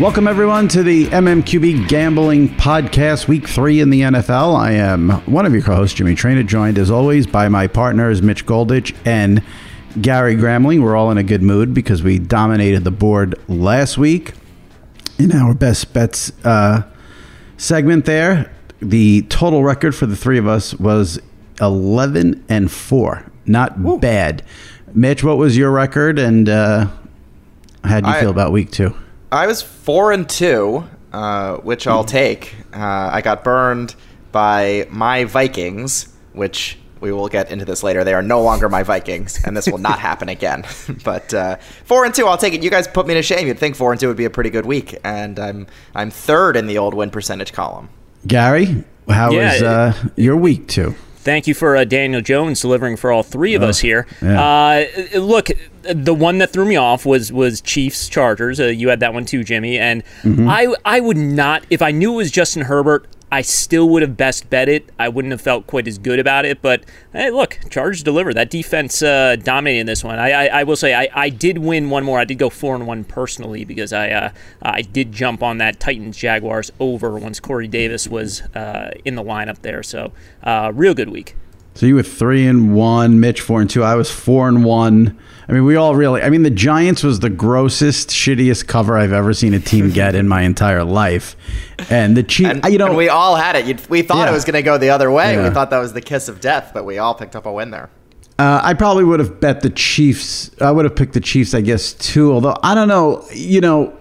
Welcome, everyone, to the MMQB Gambling Podcast, Week 3 in the NFL. I am one of your co hosts, Jimmy Traina, joined as always by my partners, Mitch Goldich and Gary Gramling. We're all in a good mood because we dominated the board last week in our best bets uh, segment there. The total record for the three of us was 11 and 4. Not bad. Mitch, what was your record and uh, how do you I- feel about week two? I was four and two, uh, which I'll take. Uh, I got burned by my Vikings, which we will get into this later. They are no longer my Vikings, and this will not happen again. but uh, four and two, I'll take it. You guys put me to shame. You'd think four and two would be a pretty good week, and I'm I'm third in the old win percentage column. Gary, how Yeah, was uh, your week two? Thank you for uh, Daniel Jones delivering for all three of Oh, us here. yeah. Uh, look, the one that threw me off was was Chiefs Chargers. Uh, you had that one too, Jimmy. And Mm-hmm. I I would not if I knew it was Justin Herbert. I still would have best bet it. I wouldn't have felt quite as good about it. But hey, look, Chargers delivered. That defense uh, dominated this one. I, I, I will say I, I did win one more. I did go four and one personally because I uh, I did jump on that Titans Jaguars over once Corey Davis was uh, in the lineup there. So uh, real good week. So you were three and one, Mitch four and two. I was four and one. I mean, we all really. I mean, the Giants was the grossest, shittiest cover I've ever seen a team get in my entire life, and the Chiefs. You know, and we all had it. You'd, we thought Yeah. it was going to go the other way. Yeah. We thought that was the kiss of death, but we all picked up a win there. Uh, I probably would have bet the Chiefs. I would have picked the Chiefs, I guess, too. Although I don't know, you know,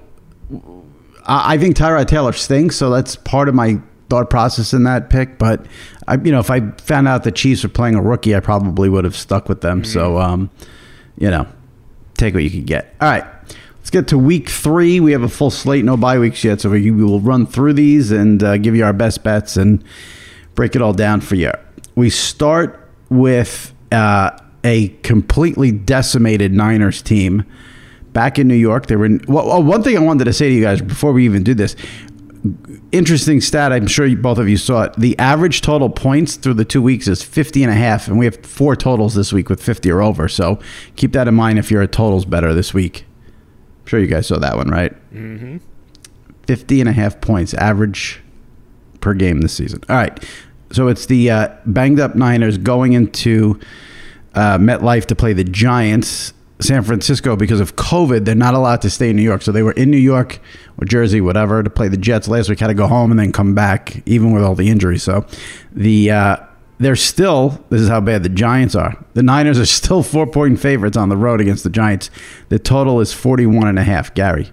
I, I think Tyrod Taylor stinks, so that's part of my thought process in that pick. But I, you know, if I found out the Chiefs were playing a rookie, I probably would have stuck with them. So, um, you know, take what you could get. All right. Let's get to week three. We have a full slate, no bye weeks yet, so we we will run through these and uh, give you our best bets and break it all down for you. We start with uh, a completely decimated Niners team back in New York. They were in, well, oh, one thing I wanted to say to you guys before we even do this. Interesting stat. I'm sure you, both of you saw it. The average total points through the two weeks is 50 and a half, and we have four totals this week with 50 or over. So keep that in mind if you're a totals bettor this week. I'm sure you guys saw that one, right? Mm-hmm. 50 and a half points average per game this season. All right. So it's the uh, banged up Niners going into uh, MetLife to play the Giants. San Francisco, because of COVID, they're not allowed to stay in New York. So they were in New York or Jersey, whatever, to play the Jets last week. Had to go home and then come back, even with all the injuries. So the uh, they're still. This is how bad the Giants are. The Niners are still four point favorites on the road against the Giants. The total is 41 and a half. Gary.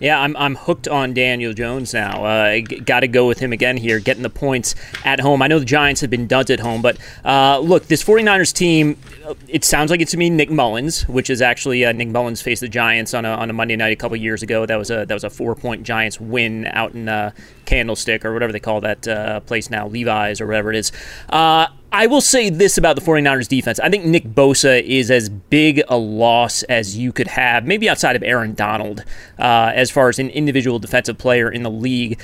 Yeah, I'm, I'm hooked on Daniel Jones now. Uh, Got to go with him again here, getting the points at home. I know the Giants have been duds at home, but uh, look, this 49ers team, uh, it sounds like it's to me Nick Mullens, which is actually uh, Nick Mullens faced the Giants on a, on a Monday night a couple years ago. That was a that was a four point Giants win out in uh, Candlestick or whatever they call that uh, place now, Levi's or whatever it is. Uh, I will say this about the 49ers defense. I think Nick Bosa is as big a loss as you could have, maybe outside of Aaron Donald, uh, as far as an individual defensive player in the league.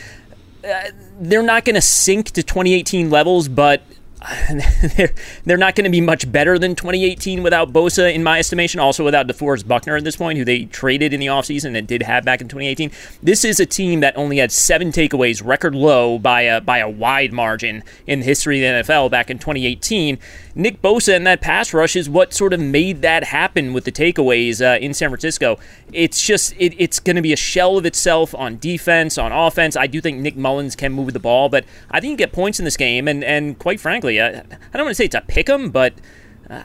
Uh, they're not going to sink to 2018 levels, but they're, they're not going to be much better than 2018 without Bosa, in my estimation. Also without DeForest Buckner at this point, who they traded in the offseason and did have back in 2018. This is a team that only had seven takeaways, record low by a by a wide margin in the history of the NFL back in 2018. Nick Bosa and that pass rush is what sort of made that happen with the takeaways uh, in San Francisco. It's just it, it's going to be a shell of itself on defense, on offense. I do think Nick Mullens can move the ball, but I think you get points in this game, and and quite frankly, I, I don't want to say it's a pick 'em, but. Uh,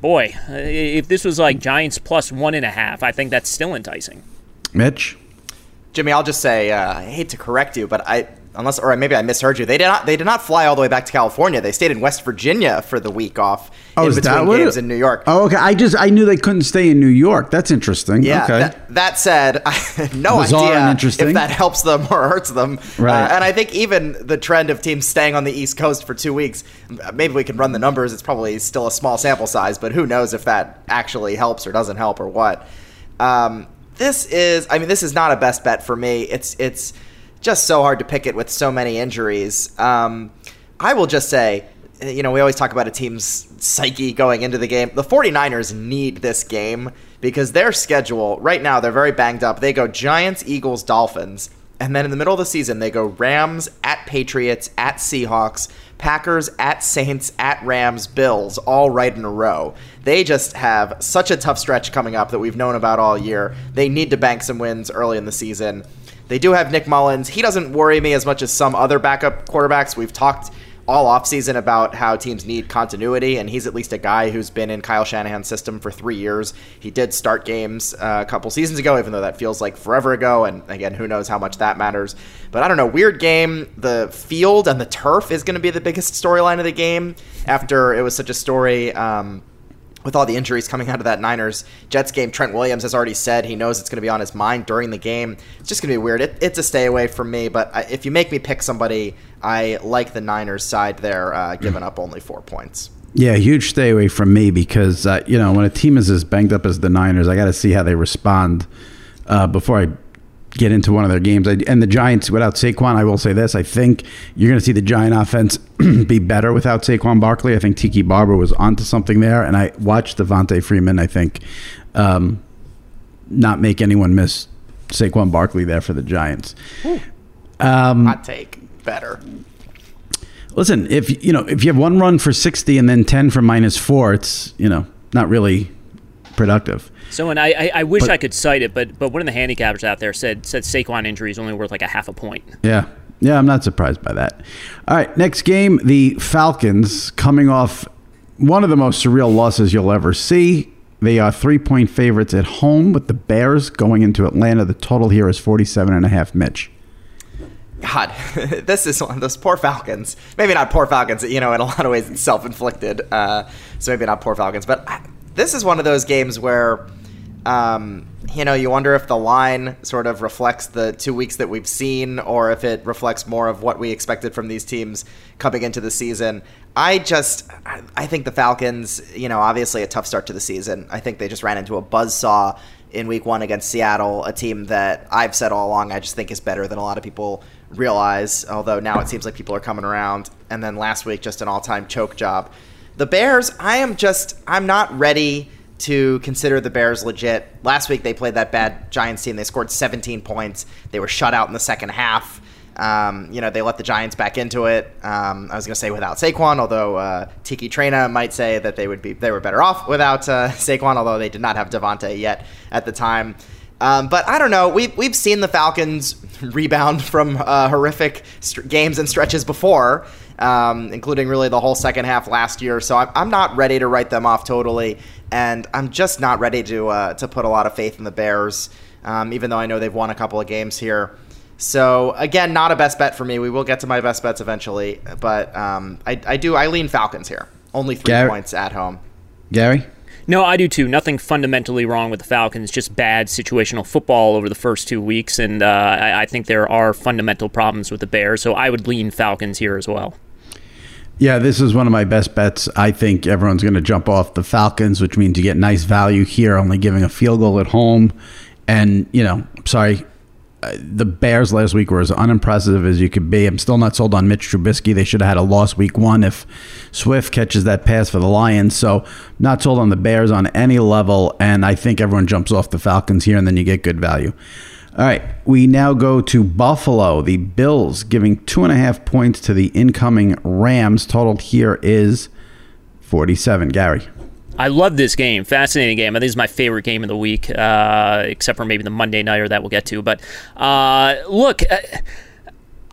boy, uh, if this was like Giants plus one and a half, I think that's still enticing. Mitch, Jimmy, I'll just say uh, I hate to correct you, but I unless or maybe I misheard you. They did not they did not fly all the way back to California. They stayed in West Virginia for the week off Oh, in between games it- in New York. Oh, okay. I just I knew they couldn't stay in New York. That's interesting. Yeah. Okay. That, that said, I have no Bizarre idea if that helps them or hurts them. Right. Uh, and I think even the trend of teams staying on the East Coast for two weeks, maybe we can run the numbers. It's probably still a small sample size, but who knows if that actually helps or doesn't help or what. Um, this is, I mean, this is not a best bet for me. It's it's just so hard to pick it with so many injuries. Um, I will just say, you know, we always talk about a team's psyche going into the game. The 49ers need this game because their schedule, right now, they're very banged up. They go Giants, Eagles, Dolphins. And then in the middle of the season, they go Rams at Patriots, at Seahawks, Packers at Saints, at Rams, Bills, all right in a row. They just have such a tough stretch coming up that we've known about all year. They need to bank some wins early in the season. They do have Nick Mullens. He doesn't worry me as much as some other backup quarterbacks. We've talked all offseason about how teams need continuity, and he's at least a guy who's been in Kyle Shanahan's system for three years. He did start games uh, a couple seasons ago, even though that feels like forever ago, and again, who knows how much that matters. But I don't know, weird game. The field and the turf is going to be the biggest storyline of the game after it was such a story. Um, with all the injuries coming out of that Niners Jets game, Trent Williams has already said he knows it's going to be on his mind during the game. It's just going to be weird. It, it's a stay away from me, but I, if you make me pick somebody, I like the Niners side there, uh, giving up only four points. Yeah, huge stay away from me because uh, you know when a team is as banged up as the Niners, I got to see how they respond uh, before I get into one of their games. I, and the Giants without Saquon, I will say this: I think you're going to see the Giant offense be better without Saquon Barkley. I think Tiki Barber was onto something there, and I watched Devonta Freeman. I think um, not make anyone miss Saquon Barkley there for the Giants. Um, Hot take, better. Listen, if you know if you have one run for sixty and then ten for minus four, it's you know not really productive. So, and I, I, I wish But- I could cite it, but but one of the handicappers out there said said Saquon injury is only worth like a half a point. Yeah. Yeah, I'm not surprised by that. All right, next game, the Falcons coming off one of the most surreal losses you'll ever see. They are three point favorites at home with the Bears going into Atlanta. The total here is 47 and a half, Mitch. God, this is one of those poor Falcons. Maybe not poor Falcons. You know, in a lot of ways, it's self-inflicted. Uh, so maybe not poor Falcons, but I- this is one of those games where, um, you know, you wonder if the line sort of reflects the two weeks that we've seen, or if it reflects more of what we expected from these teams coming into the season. I just, I- think the Falcons, you know, obviously a tough start to the season. I think they just ran into a buzzsaw in week one against Seattle, a team that I've said all along I just think is better than a lot of people realize, although now it seems like people are coming around. And then last week, just an all time choke job. The Bears, I am just, I'm not ready to consider the Bears legit. Last week they played that bad Giants team. They scored 17 points. They were shut out in the second half. Um, you know, they let the Giants back into it. Um, I was going to say without Saquon, although uh, Tiki Traina might say that they would be they were better off without uh, Saquon, although they did not have Devonta yet at the time. Um, but I don't know. We've, we've seen the Falcons rebound from uh, horrific st- games and stretches before, um, including really the whole second half last year. So I'm, I'm not ready to write them off totally, and I'm just not ready to uh, to put a lot of faith in the Bears, um, even though I know they've won a couple of games here. So again, not a best bet for me. We will get to my best bets eventually, but um, I, I do I lean Falcons here. Only three Gary- points at home. Gary? No, I do too. Nothing fundamentally wrong with the Falcons, just bad situational football over the first two weeks, and uh, I, I think there are fundamental problems with the Bears. So I would lean Falcons here as well. Yeah, this is one of my best bets. I think everyone's going to jump off the Falcons, which means you get nice value here, only giving a field goal at home. And, you know, sorry, uh, the Bears last week were as unimpressive as you could be. I'm still not sold on Mitch Trubisky. They should have had a loss week one if Swift catches that pass for the Lions. So, not sold on the Bears on any level. And I think everyone jumps off the Falcons here, and then you get good value. All right, we now go to Buffalo. The Bills giving two and a half points to the incoming Rams. Total here is 47. Gary. I love this game. Fascinating game. I think it's my favorite game of the week, uh, except for maybe the Monday nighter that we'll get to. But uh, look, uh,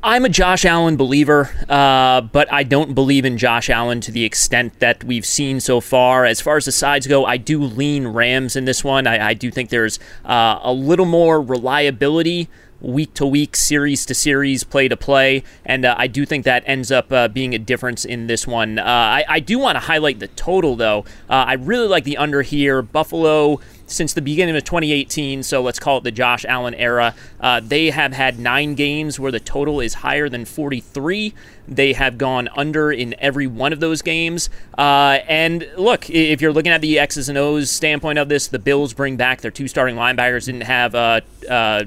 I'm a Josh Allen believer, uh, but I don't believe in Josh Allen to the extent that we've seen so far. As far as the sides go, I do lean Rams in this one. I, I do think there's uh, a little more reliability week to week, series to series, play to play, and uh, I do think that ends up uh, being a difference in this one. Uh, I, I, do want to highlight the total though. Uh, I really like the under here. Buffalo. Since the beginning of 2018, so let's call it the Josh Allen era, uh, they have had nine games where the total is higher than 43. They have gone under in every one of those games. Uh, and look, if you're looking at the X's and O's standpoint of this, the Bills bring back their two starting linebackers. Didn't have uh, uh,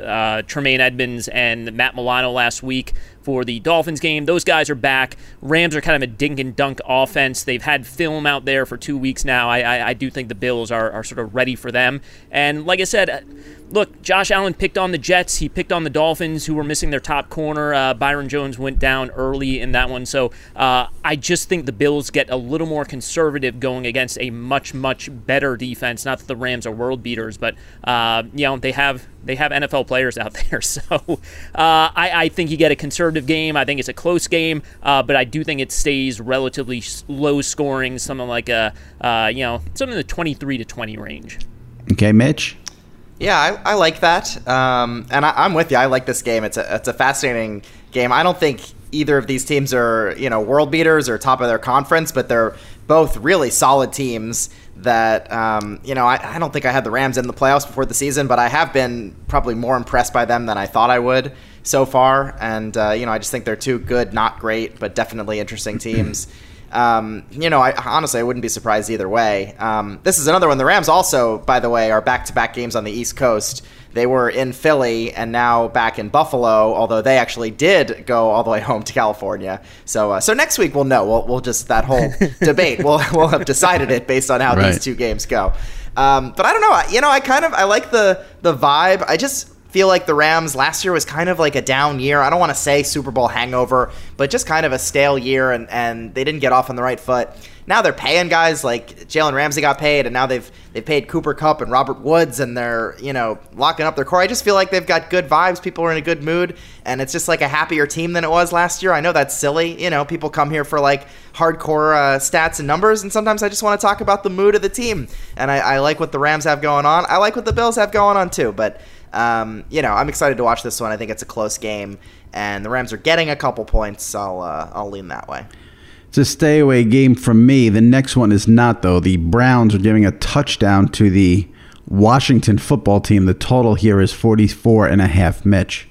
uh, Tremaine Edmunds and Matt Milano last week for the Dolphins game. Those guys are back. Rams are kind of a dink and dunk offense. They've had film out there for two weeks now. I, I, I do think the Bills are, are sort of ready for them. And like I said, look, Josh Allen picked on the Jets. He picked on the Dolphins, who were missing their top corner. Uh, Byron Jones went down early in that one. So uh, I just think the Bills get a little more conservative going against a much, much better defense. Not that the Rams are world beaters, but uh, you know they have they have NFL players out there. So uh, I, I, think you get a conservative game. I think it's a close game, uh, but I do think it stays relatively low scoring, something like a uh, you know something in the twenty three to twenty range. Okay, Mitch. Yeah, I, I like that, um, and I, am with you. I like this game. It's a it's a fascinating game. I don't think either of these teams are you know world beaters or top of their conference, but they're both really solid teams. That um, you know, I, I don't think I had the Rams in the playoffs before the season, but I have been probably more impressed by them than I thought I would so far. And uh, you know, I just think they're two good, not great, but definitely interesting teams. Um, you know, I honestly I wouldn't be surprised either way. Um, this is another one. The Rams also, by the way, are back-to-back games on the East Coast. They were in Philly and now back in Buffalo, although they actually did go all the way home to California. So, uh, so next week we'll know. We'll, we'll just that whole debate. We'll we'll have decided it based on how Right. these two games go. Um, but I don't know. I- You know, I kind of I like the the vibe. I just feel like the Rams last year was kind of like a down year. I don't want to say Super Bowl hangover, but just kind of a stale year, and, and they didn't get off on the right foot. Now they're paying guys like Jalen Ramsey got paid, and now they've they've paid Cooper Kupp and Robert Woods, and they're you know locking up their core. I just feel like they've got good vibes. People are in a good mood, and it's just like a happier team than it was last year. I know that's silly. You know, people come here for like hardcore uh, stats and numbers, and sometimes I just want to talk about the mood of the team. And I, I like what the Rams have going on. I like what the Bills have going on too, but um, you know, I'm excited to watch this one. I think it's a close game, and the Rams are getting a couple points. So I'll uh, I'll lean that way. It's a stay away game from me. The next one is not, though. The Browns are giving a touchdown to the Washington football team. The total here is 44 and a half, Mitch.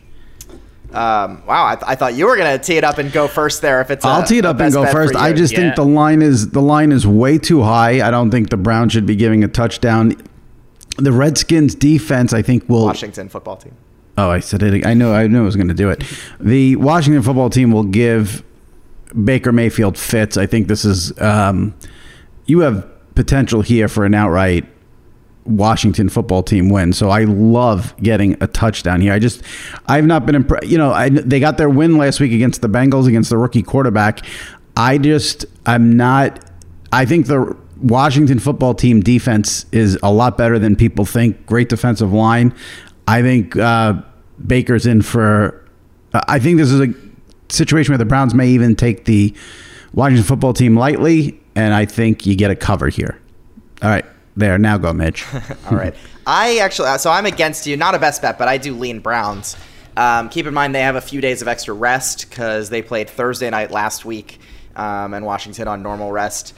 Um, wow, I, th- I thought you were gonna tee it up and go first there. If it's I'll a, tee it up and go first. I just Yeah. think the line is the line is way too high. I don't think the Browns should be giving a touchdown. The Redskins defense, I think, will Washington football team. Oh, I said it. I know. I knew I was going to do it. The Washington football team will give Baker Mayfield fits. I think this is. Um, you have potential here for an outright Washington football team win. So I love getting a touchdown here. I just, I've not been impressed. You know, I, they got their win last week against the Bengals against the rookie quarterback. I just, I'm not. I think the Washington football team defense is a lot better than people think. Great defensive line. I think uh, Baker's in for. I think this is a situation where the Browns may even take the Washington football team lightly, and I think you get a cover here. All right. There, now go, Mitch. All right. I actually, uh, so I'm against you. Not a best bet, but I do lean Browns. Um, keep in mind they have a few days of extra rest because they played Thursday night last week, um, and Washington on normal rest.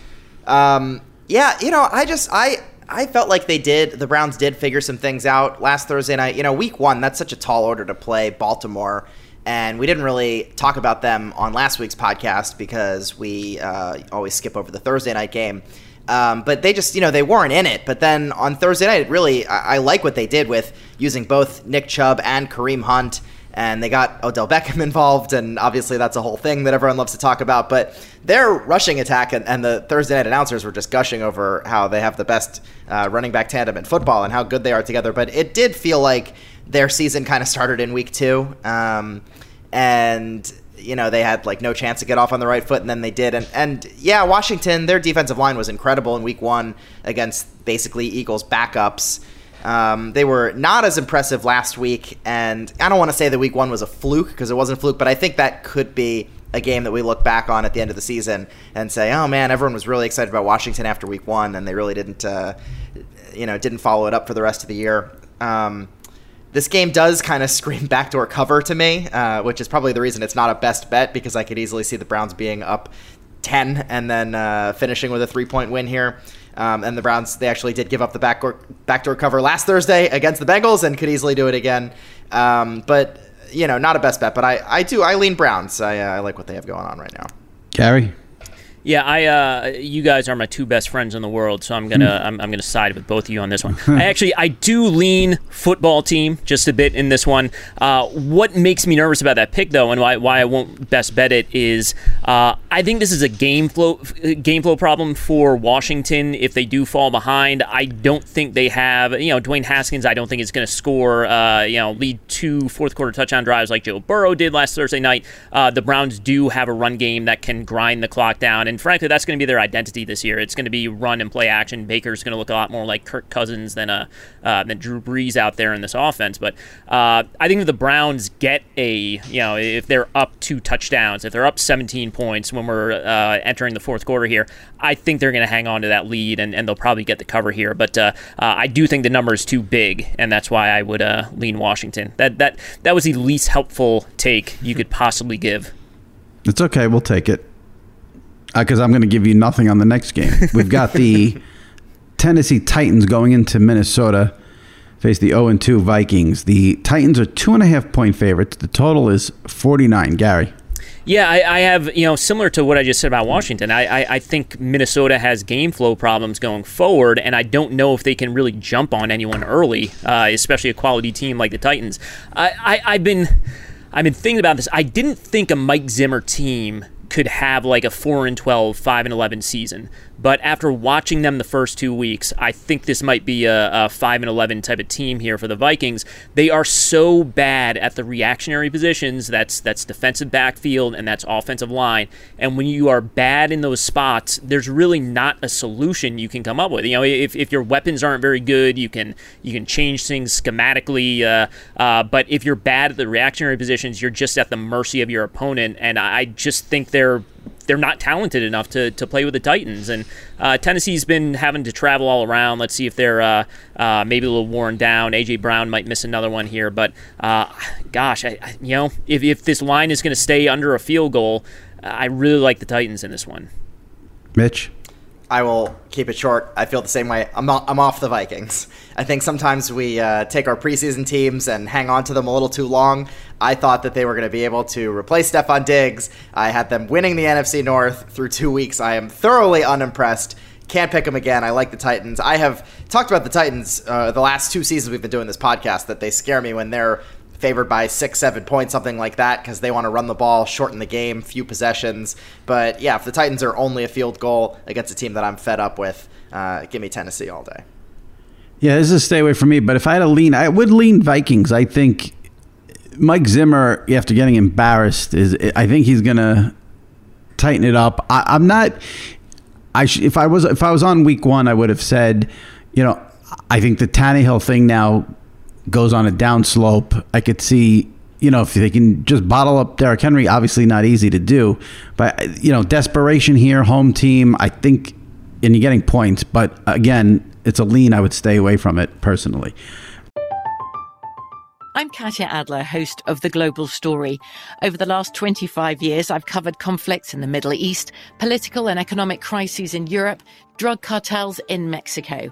Um, yeah, you know, I just I I felt like they did. The Browns did figure some things out last Thursday night. You know, week one that's such a tall order to play Baltimore, and we didn't really talk about them on last week's podcast because we uh, always skip over the Thursday night game. Um, but they just, you know, they weren't in it. But then on Thursday night, really, I, I, like what they did with using both Nick Chubb and Kareem Hunt. And they got Odell Beckham involved, and obviously that's a whole thing that everyone loves to talk about. But their rushing attack and, and the Thursday night announcers were just gushing over how they have the best uh, running back tandem in football and how good they are together. But it did feel like their season kind of started in week two. Um, and you know, they had like no chance to get off on the right foot, and then they did. And and yeah, Washington, their defensive line was incredible in Week One against basically Eagles backups. Um, they were not as impressive last week, and I don't want to say that Week One was a fluke because it wasn't a fluke, but I think that could be a game that we look back on at the end of the season and say, "Oh man, everyone was really excited about Washington after Week One, and they really didn't, uh, you know, didn't follow it up for the rest of the year." Um, this game does kind of scream backdoor cover to me, uh, which is probably the reason it's not a best bet because I could easily see the Browns being up 10 and then uh, finishing with a three point win here. Um, and the Browns, they actually did give up the backdoor, backdoor cover last Thursday against the Bengals and could easily do it again. Um, but, you know, not a best bet, but I, I do, I lean Browns. I, uh, I like what they have going on right now. Gary? Yeah, I uh, you guys are my two best friends in the world, so I'm gonna hmm. I'm, I'm, gonna side with both of you on this one. I actually I do lean football team just a bit in this one. Uh, what makes me nervous about that pick though, and why why I won't best bet it is uh, I think this is a game flow game flow problem for Washington if they do fall behind. I don't think they have you know Dwayne Haskins. I don't think is going to score uh, you know lead two fourth quarter touchdown drives like Joe Burrow did last Thursday night. Uh, the Browns do have a run game that can grind the clock down and frankly, that's going to be their identity this year. It's going to be run and play action. Baker's going to look a lot more like Kirk Cousins than a uh, than Drew Brees out there in this offense. But uh, I think the Browns get a you know if they're up two touchdowns, if they're up 17 points when we're uh, entering the fourth quarter here, I think they're going to hang on to that lead and, and they'll probably get the cover here. But uh, uh, I do think the number is too big, and that's why I would uh, lean Washington. That that that was the least helpful take you could possibly give. It's okay. We'll take it because uh, I'm going to give you nothing on the next game. We've got the Tennessee Titans going into Minnesota, face the 0 2 Vikings. The Titans are two and a half point favorites. The total is 49. Gary. Yeah, I, I, have, you know, similar to what I just said about Washington, I, I, I, think Minnesota has game flow problems going forward, and I don't know if they can really jump on anyone early, uh, especially a quality team like the Titans. I, I, have been. I've been thinking about this. I didn't think a Mike Zimmer team could have like a 4 and 12, 5 and 11 season. But after watching them the first two weeks, I think this might be a, a 5 and 11 type of team here for the Vikings. They are so bad at the reactionary positions. That's that's defensive backfield and that's offensive line. And when you are bad in those spots, there's really not a solution you can come up with. You know, if, if your weapons aren't very good, you can you can change things schematically. Uh, uh, but if you're bad at the reactionary positions, you're just at the mercy of your opponent. And I just think they're they're not talented enough to, to play with the Titans. And uh, Tennessee's been having to travel all around. Let's see if they're uh, uh, maybe a little worn down. AJ Brown might miss another one here, but uh, gosh, I, I, you know, if, if this line is going to stay under a field goal, I really like the Titans in this one. Mitch. I will keep it short. I feel the same way. I'm, I'm off the Vikings. I think sometimes we uh, take our preseason teams and hang on to them a little too long. I thought that they were going to be able to replace Stefon Diggs. I had them winning the NFC North through two weeks. I am thoroughly unimpressed. Can't pick them again. I like the Titans. I have talked about the Titans uh, the last two seasons we've been doing this podcast that they scare me when they're favored by six, seven points, something like that, because they want to run the ball, shorten the game, few possessions. But yeah, if the Titans are only a field goal against a team that I'm fed up with, uh, give me Tennessee all day. Yeah, this is a stay away from me. But if I had to lean, I would lean Vikings. I think Mike Zimmer, after getting embarrassed, is I think he's gonna tighten it up. I, am not. I sh- if I was if I was on week one, I would have said, you know, I think the Tannehill thing now goes on a downslope. I could see, you know, if they can just bottle up Derrick Henry, obviously not easy to do, but you know, desperation here, home team. I think, and you're getting points, but again, it's a lean. I would stay away from it personally. I'm Katya Adler, host of The Global Story. Over the last 25 years, I've covered conflicts in the Middle East, political and economic crises in Europe, drug cartels in Mexico.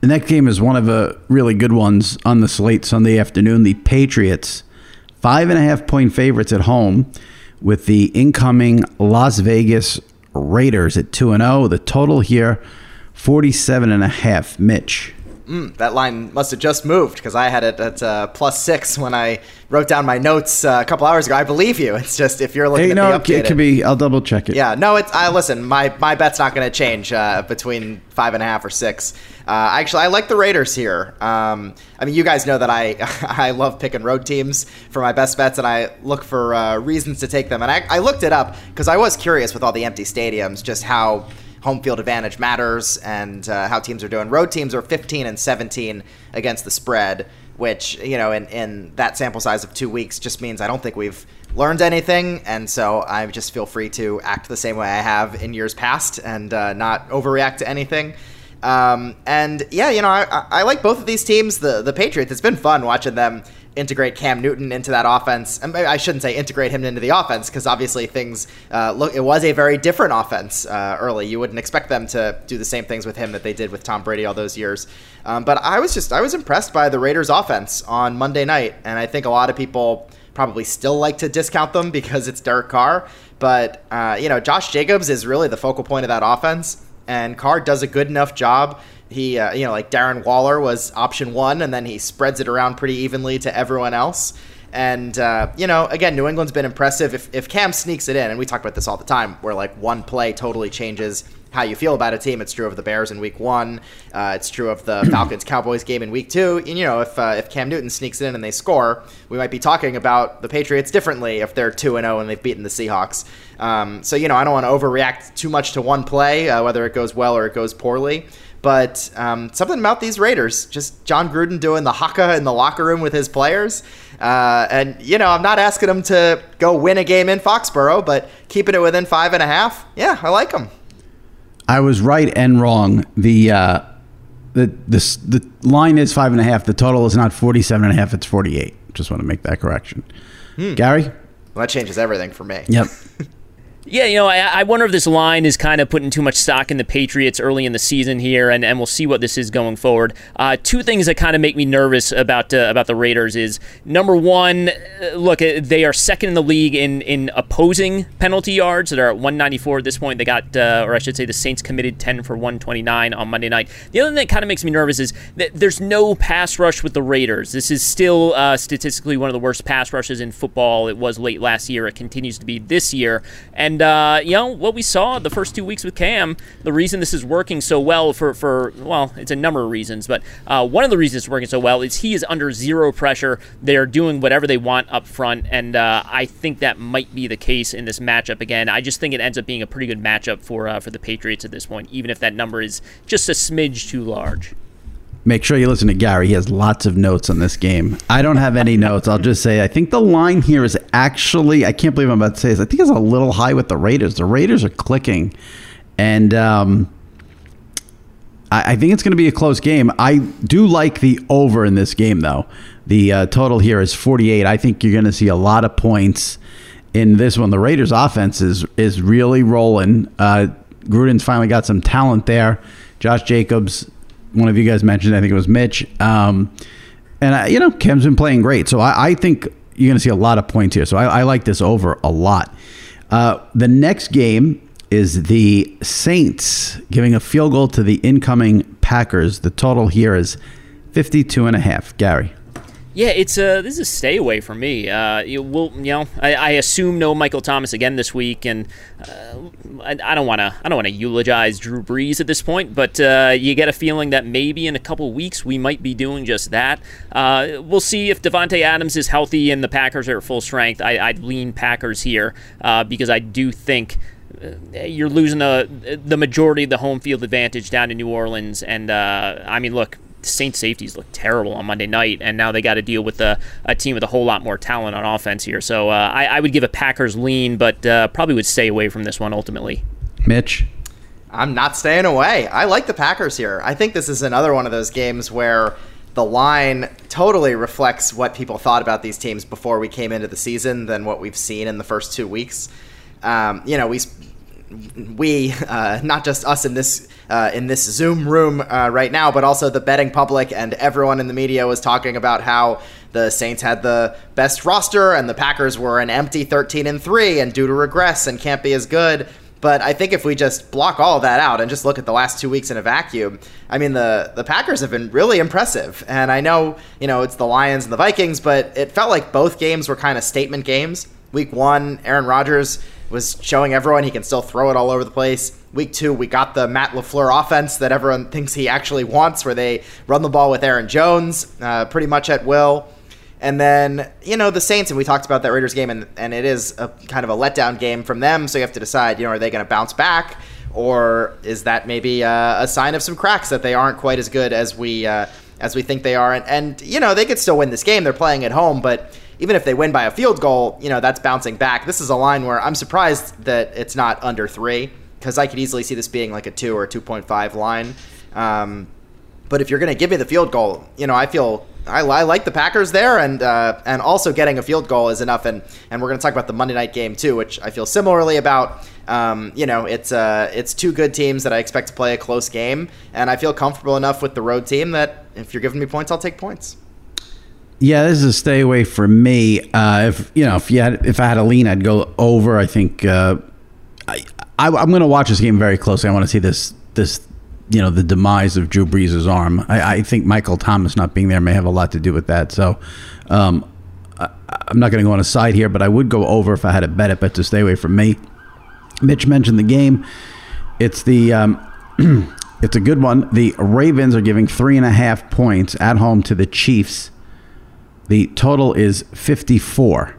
The next game is one of the really good ones on the slate Sunday afternoon. The Patriots, five and a half point favorites at home with the incoming Las Vegas Raiders at 2 and 0. The total here 47 and a half. Mitch. Mm, that line must have just moved because I had it at uh, plus six when I wrote down my notes uh, a couple hours ago. I believe you. It's just if you're looking hey, at no, the updated, it could be. I'll double check it. Yeah, no, it's. I listen. My my bet's not going to change uh, between five and a half or six. Uh, actually, I like the Raiders here. Um, I mean, you guys know that I I love picking road teams for my best bets, and I look for uh, reasons to take them. And I, I looked it up because I was curious with all the empty stadiums, just how home field advantage matters and uh, how teams are doing. Road teams are 15 and 17 against the spread, which you know in in that sample size of two weeks just means I don't think we've learned anything, and so I just feel free to act the same way I have in years past and uh, not overreact to anything. Um, and yeah, you know, I, I like both of these teams. The the Patriots. It's been fun watching them integrate Cam Newton into that offense. I shouldn't say integrate him into the offense because obviously things uh, look. It was a very different offense uh, early. You wouldn't expect them to do the same things with him that they did with Tom Brady all those years. Um, but I was just I was impressed by the Raiders' offense on Monday night, and I think a lot of people probably still like to discount them because it's Derek Carr. But uh, you know, Josh Jacobs is really the focal point of that offense, and Carr does a good enough job he, uh, you know, like Darren Waller was option one, and then he spreads it around pretty evenly to everyone else. And uh, you know, again, New England's been impressive. If if Cam sneaks it in, and we talk about this all the time, where like one play totally changes how you feel about a team. It's true of the Bears in Week One. Uh, it's true of the Falcons Cowboys game in Week Two. And you know, if uh, if Cam Newton sneaks in and they score, we might be talking about the Patriots differently if they're two and zero oh and they've beaten the Seahawks. Um, so you know, I don't want to overreact too much to one play, uh, whether it goes well or it goes poorly. But um, something about these Raiders, just Jon Gruden doing the haka in the locker room with his players. Uh, and, you know, I'm not asking them to go win a game in Foxborough, but keeping it within five and a half, yeah, I like them. I was right and wrong. The, uh, the, the, the line is five and a half. The total is not 47 and a half, it's 48. Just want to make that correction. Hmm. Gary? Well, that changes everything for me. Yep. Yeah, you know, I, I, wonder if this line is kind of putting too much stock in the Patriots early in the season here, and, and we'll see what this is going forward. Uh, two things that kind of make me nervous about uh, about the Raiders is number one, uh, look, uh, they are second in the league in in opposing penalty yards that are at 194 at this point. They got, uh, or I should say, the Saints committed 10 for 129 on Monday night. The other thing that kind of makes me nervous is that there's no pass rush with the Raiders. This is still uh, statistically one of the worst pass rushes in football. It was late last year. It continues to be this year, and and uh, you know what we saw the first two weeks with Cam, the reason this is working so well for for well, it's a number of reasons, but uh, one of the reasons it's working so well is he is under zero pressure. They're doing whatever they want up front, and uh, I think that might be the case in this matchup again. I just think it ends up being a pretty good matchup for uh, for the Patriots at this point, even if that number is just a smidge too large make sure you listen to Gary. He has lots of notes on this game. I don't have any notes. I'll just say I think the line here is actually I can't believe I'm about to say this. I think it's a little high with the Raiders. The Raiders are clicking, and um, I, I, think it's going to be a close game. I do like the over in this game though. The uh, total here is 48. I think you're going to see a lot of points in this one. The Raiders' offense is is really rolling. Uh, Gruden's finally got some talent there. Josh Jacobs one of you guys mentioned. I think it was Mitch. Um, and I, you know, Cam's been playing great, so I, I think you're going to see a lot of points here. So I, I like this over a lot. Uh, the next game is the Saints giving a field goal to the incoming Packers. The total here is 52 and a half. Gary. Yeah, it's a this is a stay away for me. Uh, will, you know, I, I, assume no Michael Thomas again this week, and uh, I, I, don't want to I don't want to eulogize Drew Brees at this point, but uh, you get a feeling that maybe in a couple weeks we might be doing just that. Uh, we'll see if Davante Adams is healthy and the Packers are at full strength. I, would lean Packers here uh, because I do think uh, you're losing the the majority of the home field advantage down in New Orleans, and I mean, look Saints safeties looked terrible on Monday night, and now they got to deal with a, a, team with a whole lot more talent on offense here. So uh, I, I, would give a Packers lean, but uh, probably would stay away from this one ultimately. Mitch? I'm not staying away. I like the Packers here. I think this is another one of those games where the line totally reflects what people thought about these teams before we came into the season than what we've seen in the first two weeks. Um, you know, we we, uh, not just us in this uh, in this Zoom room uh, right now, but also the betting public and everyone in the media was talking about how the Saints had the best roster and the Packers were an empty 13 and three and due to regress and can't be as good. But I think if we just block all that out and just look at the last two weeks in a vacuum, I mean the the Packers have been really impressive. And I know you know it's the Lions and the Vikings, but it felt like both games were kind of statement games. Week one, Aaron Rodgers was showing everyone he can still throw it all over the place. Week two, we got the Matt LaFleur offense that everyone thinks he actually wants, where they run the ball with Aaron Jones uh, pretty much at will. And then, you know, the Saints, and we talked about that Raiders game, and, and it is a kind of a letdown game from them. So you have to decide, you know, are they going to bounce back? Or is that maybe uh, a sign of some cracks that they aren't quite as good as we uh, as we think they are? And, and, you know, they could still win this game. They're playing at home, but even if they win by a field goal, you know, that's bouncing back. This is a line where I'm surprised that it's not under three because I could easily see this being like a two or a 2.5 line. Um, but if you're going to give me the field goal, you know, I feel I, I like the Packers there, and uh, and also getting a field goal is enough. And and we're going to talk about the Monday night game too, which I feel similarly about. Um, you know, it's uh, it's two good teams that I expect to play a close game, and I feel comfortable enough with the road team that if you're giving me points, I'll take points. Yeah, this is a stay away for me. Uh, if you know, if you had, if I had a lean, I'd go over. I think uh, I, I am going to watch this game very closely. I want to see this this you know the demise of Drew Brees' arm. I, I, think Michael Thomas not being there may have a lot to do with that. So um, I, am not going to go on a side here, but I would go over if I had a bet it, but to stay away from me. Mitch mentioned the game. It's the um, it's a good one. The Ravens are giving three and a half points at home to the Chiefs. The total is 54.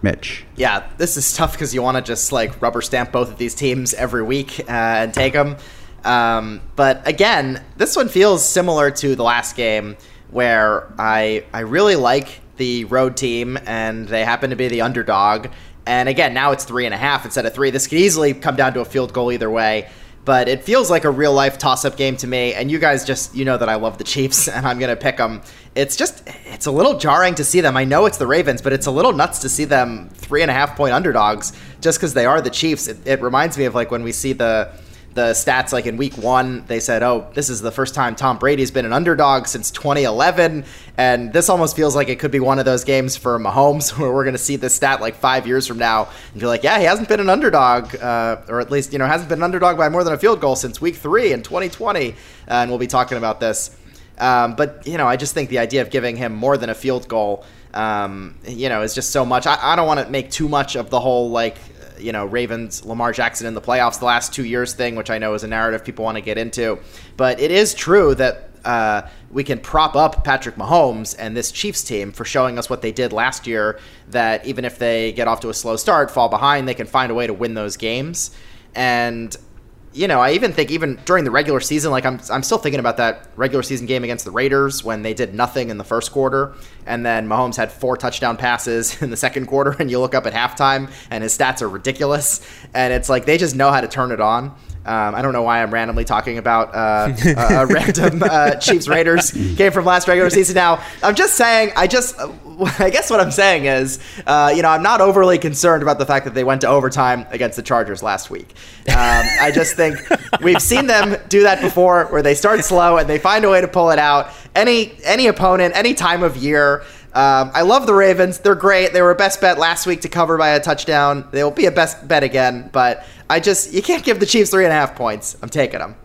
Mitch. Yeah, this is tough because you want to just like rubber stamp both of these teams every week uh, and take them. Um, but again, this one feels similar to the last game where I I really like the road team and they happen to be the underdog. And again, now it's three and a half instead of three. This could easily come down to a field goal either way but it feels like a real life toss up game to me. And you guys just, you know that I love the Chiefs and I'm going to pick them. It's just, it's a little jarring to see them. I know it's the Ravens, but it's a little nuts to see them three and a half point underdogs just because they are the Chiefs. It, it reminds me of like when we see the the stats like in week one they said oh this is the first time tom brady's been an underdog since 2011 and this almost feels like it could be one of those games for mahomes where we're going to see this stat like five years from now and be like yeah he hasn't been an underdog uh, or at least you know hasn't been an underdog by more than a field goal since week three in 2020 uh, and we'll be talking about this um, but you know i just think the idea of giving him more than a field goal um, you know, is just so much. I, I don't want to make too much of the whole like you know, Ravens, Lamar Jackson in the playoffs the last two years thing, which I know is a narrative people want to get into. But it is true that uh, we can prop up Patrick Mahomes and this Chiefs team for showing us what they did last year. That even if they get off to a slow start, fall behind, they can find a way to win those games. And you know, I even think even during the regular season, like I'm, I'm still thinking about that regular season game against the Raiders when they did nothing in the first quarter, and then Mahomes had four touchdown passes in the second quarter, and you look up at halftime and his stats are ridiculous, and it's like they just know how to turn it on. Um, I don't know why I'm randomly talking about uh, a, a, random uh, Chiefs Raiders game from last regular season. Now, I'm just saying, I just, I guess what I'm saying is, uh, you know, I'm not overly concerned about the fact that they went to overtime against the Chargers last week. Um, I just think we've seen them do that before, where they start slow and they find a way to pull it out. Any any opponent, any time of year. Um, I love the Ravens. They're great. They were a best bet last week to cover by a touchdown. They'll be a best bet again, but I just you can't give the Chiefs three and a half points. I'm taking them.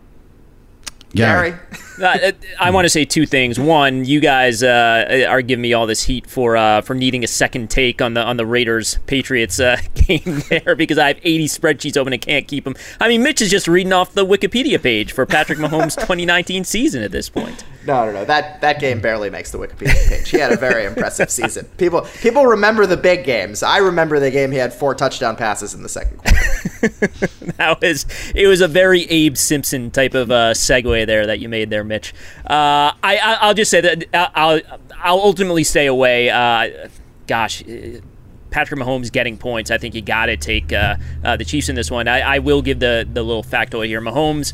Gary. Gary. Uh, I want to say two things. One, you guys uh, are giving me all this heat for uh, for needing a second take on the on the Raiders Patriots uh, game there because I have 80 spreadsheets open and can't keep them. I mean, Mitch is just reading off the Wikipedia page for Patrick Mahomes' 2019 season at this point. No, no, no. That that game barely makes the Wikipedia page. He had a very impressive season. People people remember the big games. I remember the game he had four touchdown passes in the second quarter. that was it was a very Abe Simpson type of uh, segue there that you made there, Mitch. Uh, I, I will just say that uh, I'll I'll ultimately stay away. Uh, gosh. Uh, Patrick Mahomes getting points. I think you got to take uh, the Chiefs in this one. I, I will give the the little factoid here. Mahomes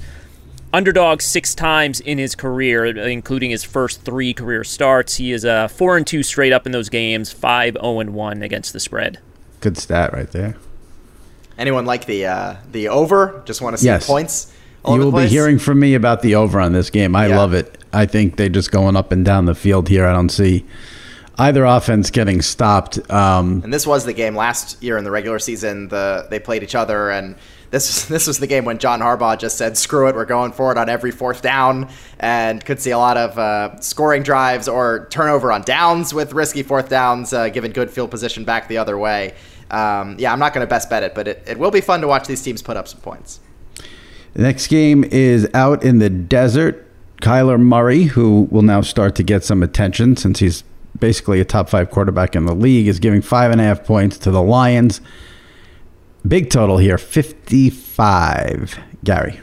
underdog six times in his career, including his first three career starts. He is a uh, four and two straight up in those games, five zero oh and one against the spread. Good stat right there. Anyone like the uh, the over? Just want to see yes. points. You will be hearing from me about the over on this game. I yeah. love it. I think they're just going up and down the field here. I don't see either offense getting stopped. Um, and this was the game last year in the regular season. The they played each other and this this was the game when John Harbaugh just said, "Screw it, we're going for it on every fourth down," and could see a lot of uh, scoring drives or turnover on downs with risky fourth downs, uh, given good field position back the other way. Um, yeah, I'm not going to best bet it, but it, it will be fun to watch these teams put up some points. The next game is out in the desert. Kyler Murray, who will now start to get some attention since he's basically a top five quarterback in the league, is giving five and a half points to the Lions. Big total here 55. Gary.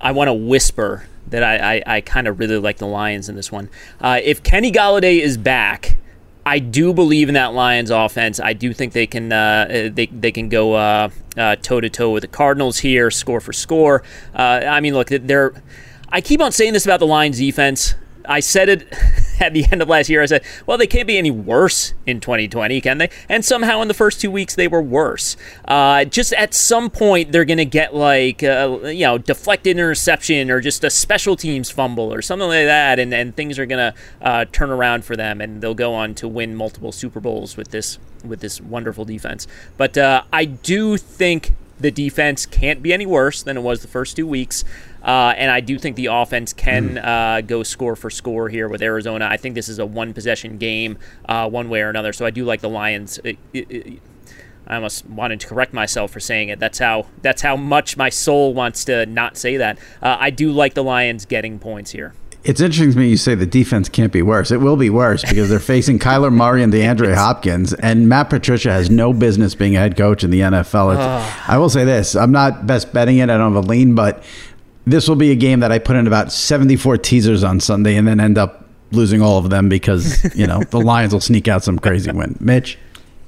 I want to whisper that I, I, I kind of really like the Lions in this one. Uh, if Kenny Golladay is back, I do believe in that Lions offense. I do think they can uh, they they can go toe to toe with the Cardinals here, score for score. Uh, I mean, look, they're. I keep on saying this about the Lions defense. I said it at the end of last year. I said, well, they can't be any worse in 2020, can they? And somehow in the first two weeks, they were worse. Uh, just at some point, they're going to get like, uh, you know, deflected interception or just a special teams fumble or something like that. And, and things are going to uh, turn around for them and they'll go on to win multiple Super Bowls with this, with this wonderful defense. But uh, I do think the defense can't be any worse than it was the first two weeks. Uh, and I do think the offense can mm. uh, go score for score here with Arizona. I think this is a one possession game, uh, one way or another. So I do like the Lions. It, it, it, I almost wanted to correct myself for saying it. That's how that's how much my soul wants to not say that. Uh, I do like the Lions getting points here. It's interesting to me you say the defense can't be worse. It will be worse because they're facing Kyler Murray and DeAndre Hopkins, and Matt Patricia has no business being a head coach in the NFL. I will say this: I'm not best betting it. I don't have a lean, but this will be a game that I put in about 74 teasers on Sunday, and then end up losing all of them because you know the Lions will sneak out some crazy win. Mitch.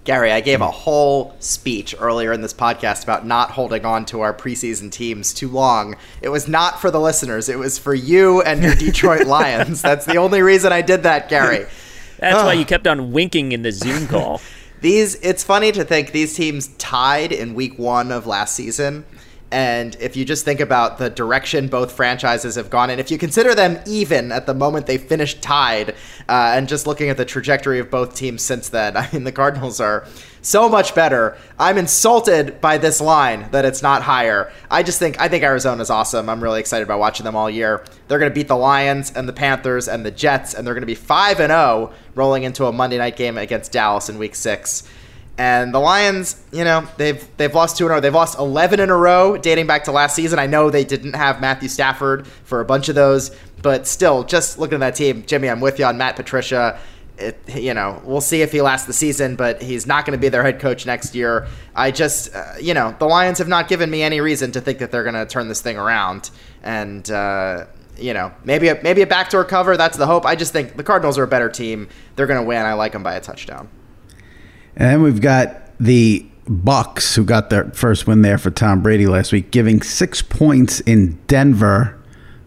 Gary, I gave a whole speech earlier in this podcast about not holding on to our preseason teams too long. It was not for the listeners, it was for you and your Detroit Lions. That's the only reason I did that, Gary. That's why you kept on winking in the Zoom call. these it's funny to think these teams tied in week 1 of last season and if you just think about the direction both franchises have gone in, if you consider them even at the moment they finished tied, uh, and just looking at the trajectory of both teams since then, I mean, the Cardinals are so much better. I'm insulted by this line that it's not higher. I just think I think Arizona's awesome. I'm really excited about watching them all year. They're going to beat the Lions and the Panthers and the Jets, and they're going to be five and zero oh rolling into a Monday night game against Dallas in Week Six. And the Lions, you know, they've they've lost two in a row. They've lost eleven in a row, dating back to last season. I know they didn't have Matthew Stafford for a bunch of those, but still, just looking at that team, Jimmy, I'm with you on Matt Patricia. It, you know, we'll see if he lasts the season, but he's not going to be their head coach next year. I just, uh, you know, the Lions have not given me any reason to think that they're going to turn this thing around. And uh, you know, maybe a, maybe a backdoor cover. That's the hope. I just think the Cardinals are a better team. They're going to win. I like them by a touchdown. And then we've got the Bucks, who got their first win there for Tom Brady last week, giving six points in Denver.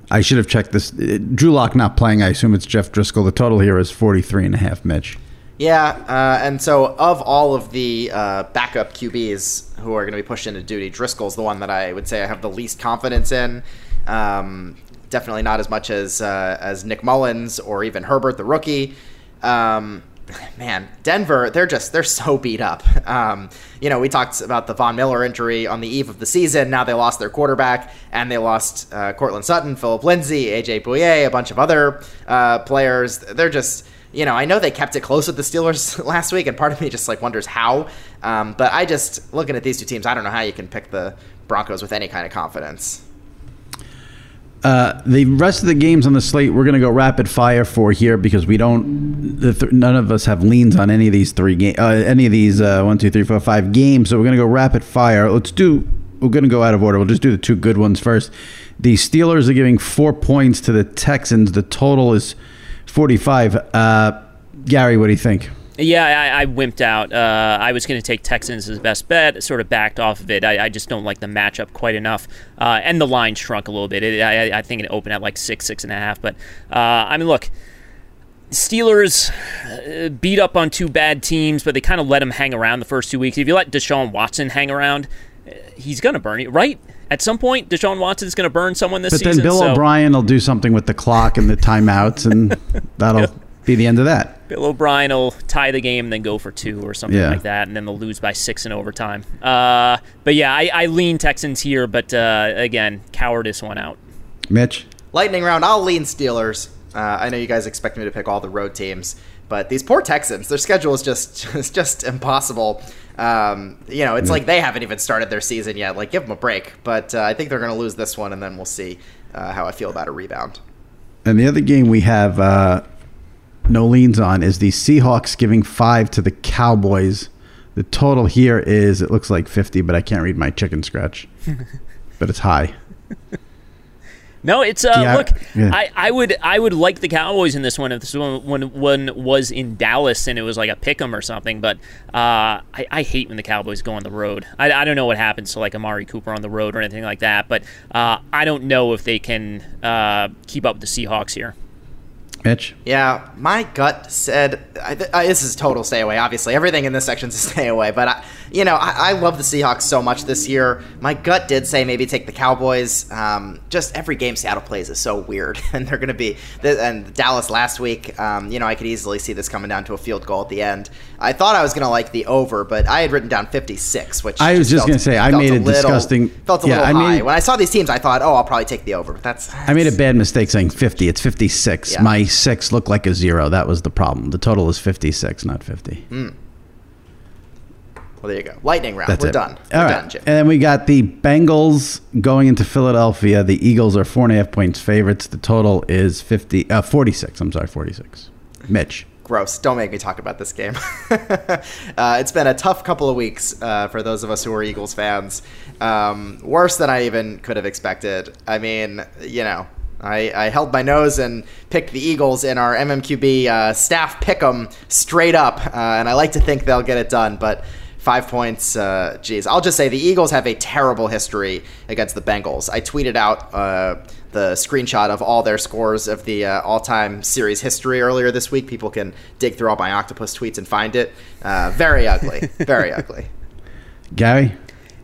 I should have checked this. Drew Lock not playing. I assume it's Jeff Driskel. The total here is 43 and a half, Mitch. Yeah, uh, and so of all of the uh, backup QBs who are going to be pushed into duty, Driskel's the one that I would say I have the least confidence in. Um, definitely not as much as uh, as Nick Mullens or even Herbert, the rookie. Um, man, Denver, they're just they're so beat up. Um, you know, we talked about the Von Miller injury on the eve of the season. Now they lost their quarterback and they lost uh, Courtland Sutton, Phillip Lindsay, AJ Bouye, a bunch of other uh, players. They're just you know, I know they kept it close with the Steelers last week, and part of me just like wonders how. Um, but I just looking at these two teams, I don't know how you can pick the Broncos with any kind of confidence. Uh, the rest of the games on the slate, we're going to go rapid fire for here because we don't. Th- none of us have leans on any of these three games, uh, any of these uh, one, two, three, four, five games. So we're going to go rapid fire. Let's do. We're going to go out of order. We'll just do the two good ones first. The Steelers are giving four points to the Texans. The total is forty-five. Uh, Gary, what do you think? Yeah, I, I wimped out. Uh, I was going to take Texans as best bet, sort of backed off of it. I, I just don't like the matchup quite enough. Uh, and the line shrunk a little bit. It, I, I, think it opened at like six, six and a half. But, uh, I mean, look, Steelers uh, beat up on two bad teams, but they kind of let them hang around the first two weeks. If you let Deshaun Watson hang around, uh, he's going to burn you, right? At some point, Deshaun Watson is going to burn someone this but season. But then Bill so. O'Brien will do something with the clock and the timeouts, and that'll. Yeah be the end of that. Bill O'Brien will tie the game and then go for two or something yeah. like that, and then they'll lose by six in overtime. Uh, but yeah, I, I, lean Texans here, but uh, again, cowardice won out. Mitch? Lightning round, I'll lean Steelers. Uh, I know you guys expect me to pick all the road teams, but these poor Texans, their schedule is just is just impossible. Um, you know, it's yeah. like they haven't even started their season yet. Like, give them a break. But uh, I think they're going to lose this one, and then we'll see uh, how I feel about a rebound. And the other game we have uh, no leans on is the Seahawks giving five to the Cowboys. The total here is it looks like 50, but I can't read my chicken scratch. but it's high. No, it's uh, Yeah, look. yeah. I, I would I would like the Cowboys in this one if this one when one was in Dallas and it was like a pick 'em or something. But uh, I, I hate when the Cowboys go on the road. I, I don't know what happens to like Amari Cooper on the road or anything like that. But uh, I don't know if they can uh, keep up with the Seahawks here. Mitch? Yeah, my gut said I, I, uh, this is total stay away. Obviously, everything in this section is a stay away. But I, you know, I, I love the Seahawks so much this year. My gut did say maybe take the Cowboys. Um, just every game Seattle plays is so weird, and they're going to be. And Dallas last week, um, you know, I could easily see this coming down to a field goal at the end. I thought I was going to like the over, but I had written down 56, which I was just felt- gonna say, I made a little- disgusting- Felt a yeah, little I high made- when I saw these teams. I thought, oh, I'll probably take the over. But that's I made a bad mistake saying 50. It's 56. Yeah. My six looked like a zero. That was the problem. The total is 56, not 50. Mm. Well, there you go. Lightning round. That's We're it. done. We're All right. done, Jim. And then we got the Bengals going into Philadelphia. The Eagles are four and a half points favorites. The total is 50, uh, 46. I'm sorry, 46. Mitch. Gross. Don't make me talk about this game. uh, it's been a tough couple of weeks uh, for those of us who are Eagles fans. Um, worse than I even could have expected. I mean, you know, I, I held my nose and picked the Eagles in our MMQB uh, staff pick 'em straight up, uh, and I like to think they'll get it done, but. Five points, uh, geez. I'll just say the Eagles have a terrible history against the Bengals. I tweeted out uh, the screenshot of all their scores of the uh, all-time series history earlier this week. People can dig through all my octopus tweets and find it. Uh, very ugly, very ugly. Gary?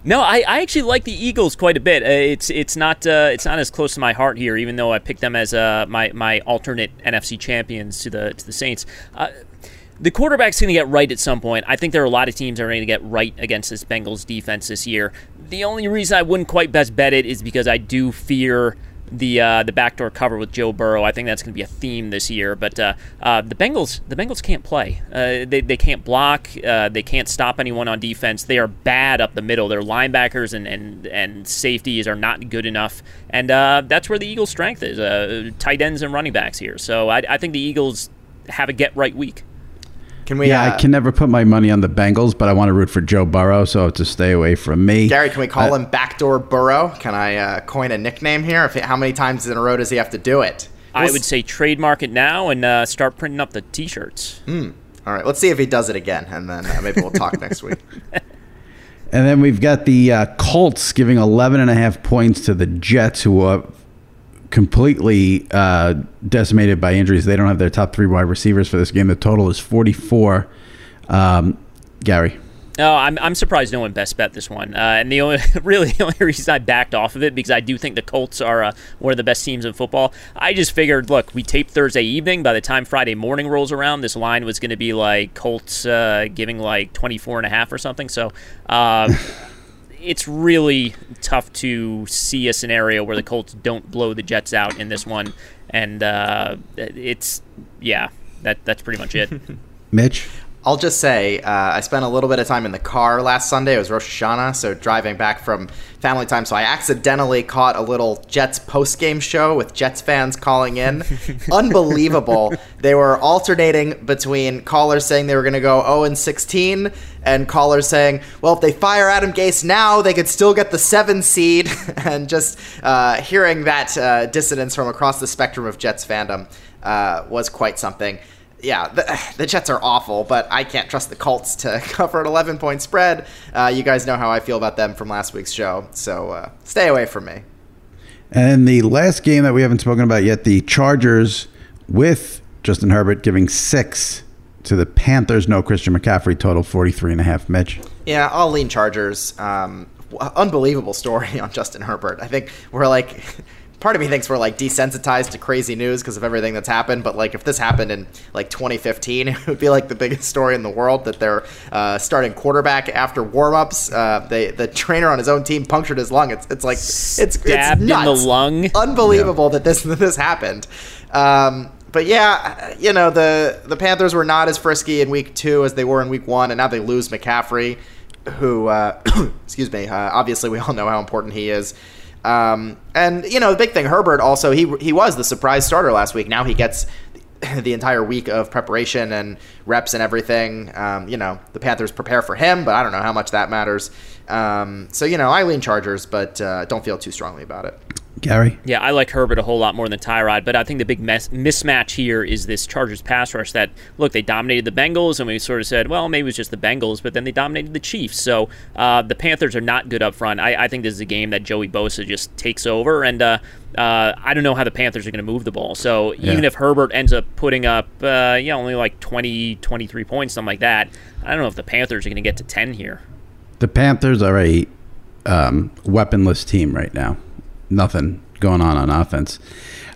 No, I, I actually like the Eagles quite a bit. Uh, it's it's not uh, it's not as close to my heart here, even though I picked them as uh, my my alternate NFC champions to the to the Saints. The quarterback's going to get right at some point. I think there are a lot of teams that are going to get right against this Bengals defense this year. The only reason I wouldn't quite best bet it is because I do fear the uh, the backdoor cover with Joe Burrow. I think that's going to be a theme this year. But uh, uh, the Bengals the Bengals can't play. Uh, they, they can't block. Uh, they can't stop anyone on defense. They are bad up the middle. Their linebackers and and, and safeties are not good enough. And uh, that's where the Eagles' strength is. Tight ends and running backs here. So I, I think the Eagles have a get right week. Can we? yeah, uh, I can never put my money on the Bengals, but I want to root for Joe Burrow, so to stay away from me. Gary, can we call Uh, him Backdoor Burrow? Can I uh, coin a nickname here? If, how many times in a row does he have to do it? I We'll would say trademark it now and uh, start printing up the T-shirts. Hmm. All right, let's see if he does it again, and then uh, maybe we'll talk next week. And then we've got the uh, Colts giving 11 and a half points to the Jets, who are completely uh, decimated by injuries. They don't have their top three wide receivers for this game. The total is 44. Um, Gary. No, I'm, I'm surprised no one best bet this one. Uh, and the only really the only reason I backed off of it because I do think the Colts are uh, one of the best teams in football. I just figured, look, we taped Thursday evening. By the time Friday morning rolls around, this line was going to be like Colts uh, giving like 24 and a half or something. So. It's really tough to see a scenario where the Colts don't blow the Jets out in this one, and uh, it's yeah, that that's pretty much it. Mitch? I'll just say uh, I spent a little bit of time in the car last Sunday. It was Rosh Hashanah, so driving back from family time. So I accidentally caught a little Jets post game show with Jets fans calling in. Unbelievable. They were alternating between callers saying they were going to go 0 and 16 and callers saying, well, if they fire Adam Gase now, they could still get the seven seed. and just uh, hearing that uh, dissonance from across the spectrum of Jets fandom uh, was quite something yeah, the, the, Jets are awful, but I can't trust the Colts to cover an 11 point spread. Uh, you guys know how I feel about them from last week's show, so uh, stay away from me. And the last game that we haven't spoken about yet, the Chargers with Justin Herbert giving six to the Panthers. No Christian McCaffrey, total 43 and a half. Mitch? Yeah, I'll lean Chargers. Um, unbelievable story on Justin Herbert. I think we're like part of me thinks we're like desensitized to crazy news because of everything that's happened. But like, if this happened in like 2015, it would be like the biggest story in the world that they're uh, starting quarterback after warmups. Uh, they the trainer on his own team punctured his lung. It's it's like it's Stabbed it's nuts. in the lung. Unbelievable that this that this happened. Um, but yeah, you know the the Panthers were not as frisky in week two as they were in week one, and now they lose McCaffrey, who uh, excuse me. Uh, obviously, we all know how important he is. Um, and you know the big thing, Herbert also he he was the surprise starter last week. Now he gets the entire week of preparation and reps and everything. Um, you know the Panthers prepare for him, but I don't know how much that matters. Um, so you know I lean Chargers, but uh, don't feel too strongly about it. Gary? Yeah, I like Herbert a whole lot more than Tyrod, but I think the big mes- mismatch here is this Chargers pass rush that, look, they dominated the Bengals, and we sort of said, well, maybe it was just the Bengals, but then they dominated the Chiefs. So uh, the Panthers are not good up front. I, I, think this is a game that Joey Bosa just takes over, and uh, uh, I don't know how the Panthers are going to move the ball. So yeah. even if Herbert ends up putting up, uh, yeah, only like 20, 23 points, something like that, I don't know if the Panthers are going to get to 10 here. The Panthers are a um, weaponless team right now nothing going on on offense.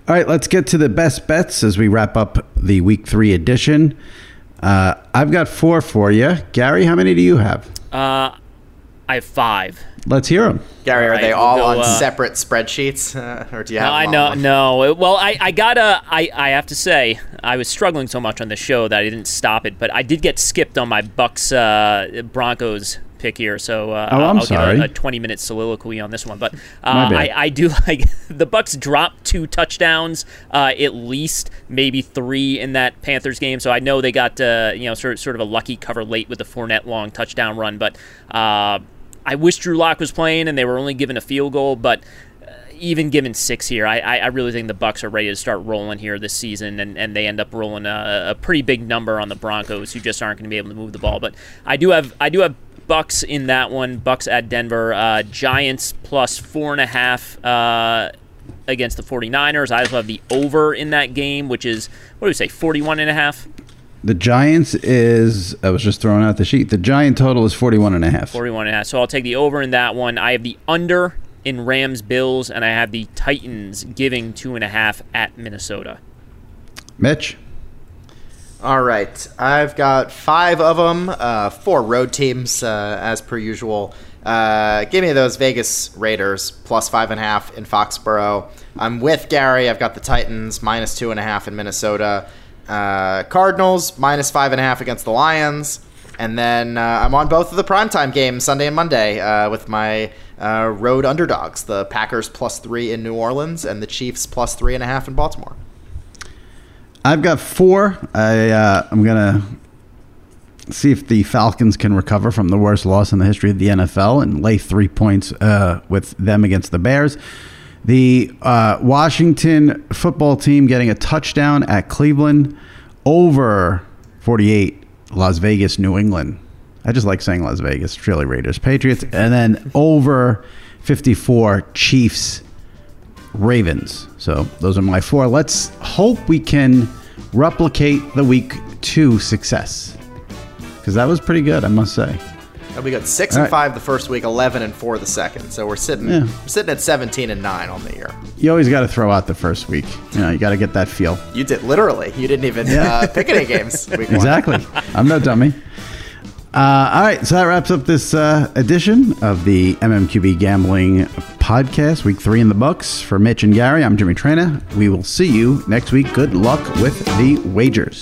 All right, let's get to the best bets as we wrap up the week three edition. Uh, I've got four for you. Gary, how many do you have? Uh, I have five. Let's hear them. Gary, are they all we'll go, on uh, separate spreadsheets, uh, or do you have? No, I know, no. Well, I, I gotta, I, I have to say, I was struggling so much on the show that I didn't stop it, but I did get skipped on my Bucks uh, Broncos pick here, so uh, oh, I'll sorry. give a, a, 20 minute soliloquy on this one. But uh, I, I, do like the Bucks dropped two touchdowns, uh, at least maybe three in that Panthers game. So I know they got uh, you know sort of, sort of a lucky cover late with the Fournette long touchdown run, but uh, I wish Drew Lock was playing and they were only given a field goal, but uh, even given six here, I, I really think the Bucks are ready to start rolling here this season, and, and they end up rolling a, a pretty big number on the Broncos, who just aren't going to be able to move the ball. But I do have I do have Bucks in that one. Bucks at Denver. Uh, Giants plus four and a half uh, against the 49ers. I also have the over in that game, which is, what do we say, 41 and a half? The Giants is, I was just throwing out the sheet. The Giant total is 41 and a half. 41 and a half. So I'll take the over in that one. I have the under in Rams Bills, and I have the Titans giving two and a half at Minnesota. Mitch? All right, I've got five of them, uh, four road teams uh, as per usual. Uh, give me those Vegas Raiders plus five and a half in Foxborough. I'm with Gary. I've got the Titans minus two and a half in Minnesota. Uh, Cardinals minus five and a half against the Lions. And then uh, I'm on both of the primetime games, Sunday and Monday, uh, with my road underdogs the Packers plus three in New Orleans and the Chiefs plus three and a half in Baltimore. I've got four. I uh, I'm gonna see if the Falcons can recover from the worst loss in the history of the NFL and lay three points uh, with them against the Bears. The uh, Washington football team getting a touchdown at Cleveland over 48 Las Vegas, New England. I just like saying Las Vegas, Philly Raiders, Patriots, and then over 54 Chiefs Ravens. So those are my four. Let's hope we can replicate the week two success because that was pretty good, I must say. And we got six All and right. five the first week, eleven and four the second. So we're sitting yeah. we're sitting at seventeen and nine on the year. You always got to throw out the first week. You know, you got to get that feel. You did literally. You didn't even yeah. uh, pick any games. exactly. I'm no dummy. Uh, all right, so that wraps up this uh, edition of the MMQB Gambling Podcast, week three in the books. For Mitch and Gary, I'm Jimmy Traina. We will see you next week. Good luck with the wagers.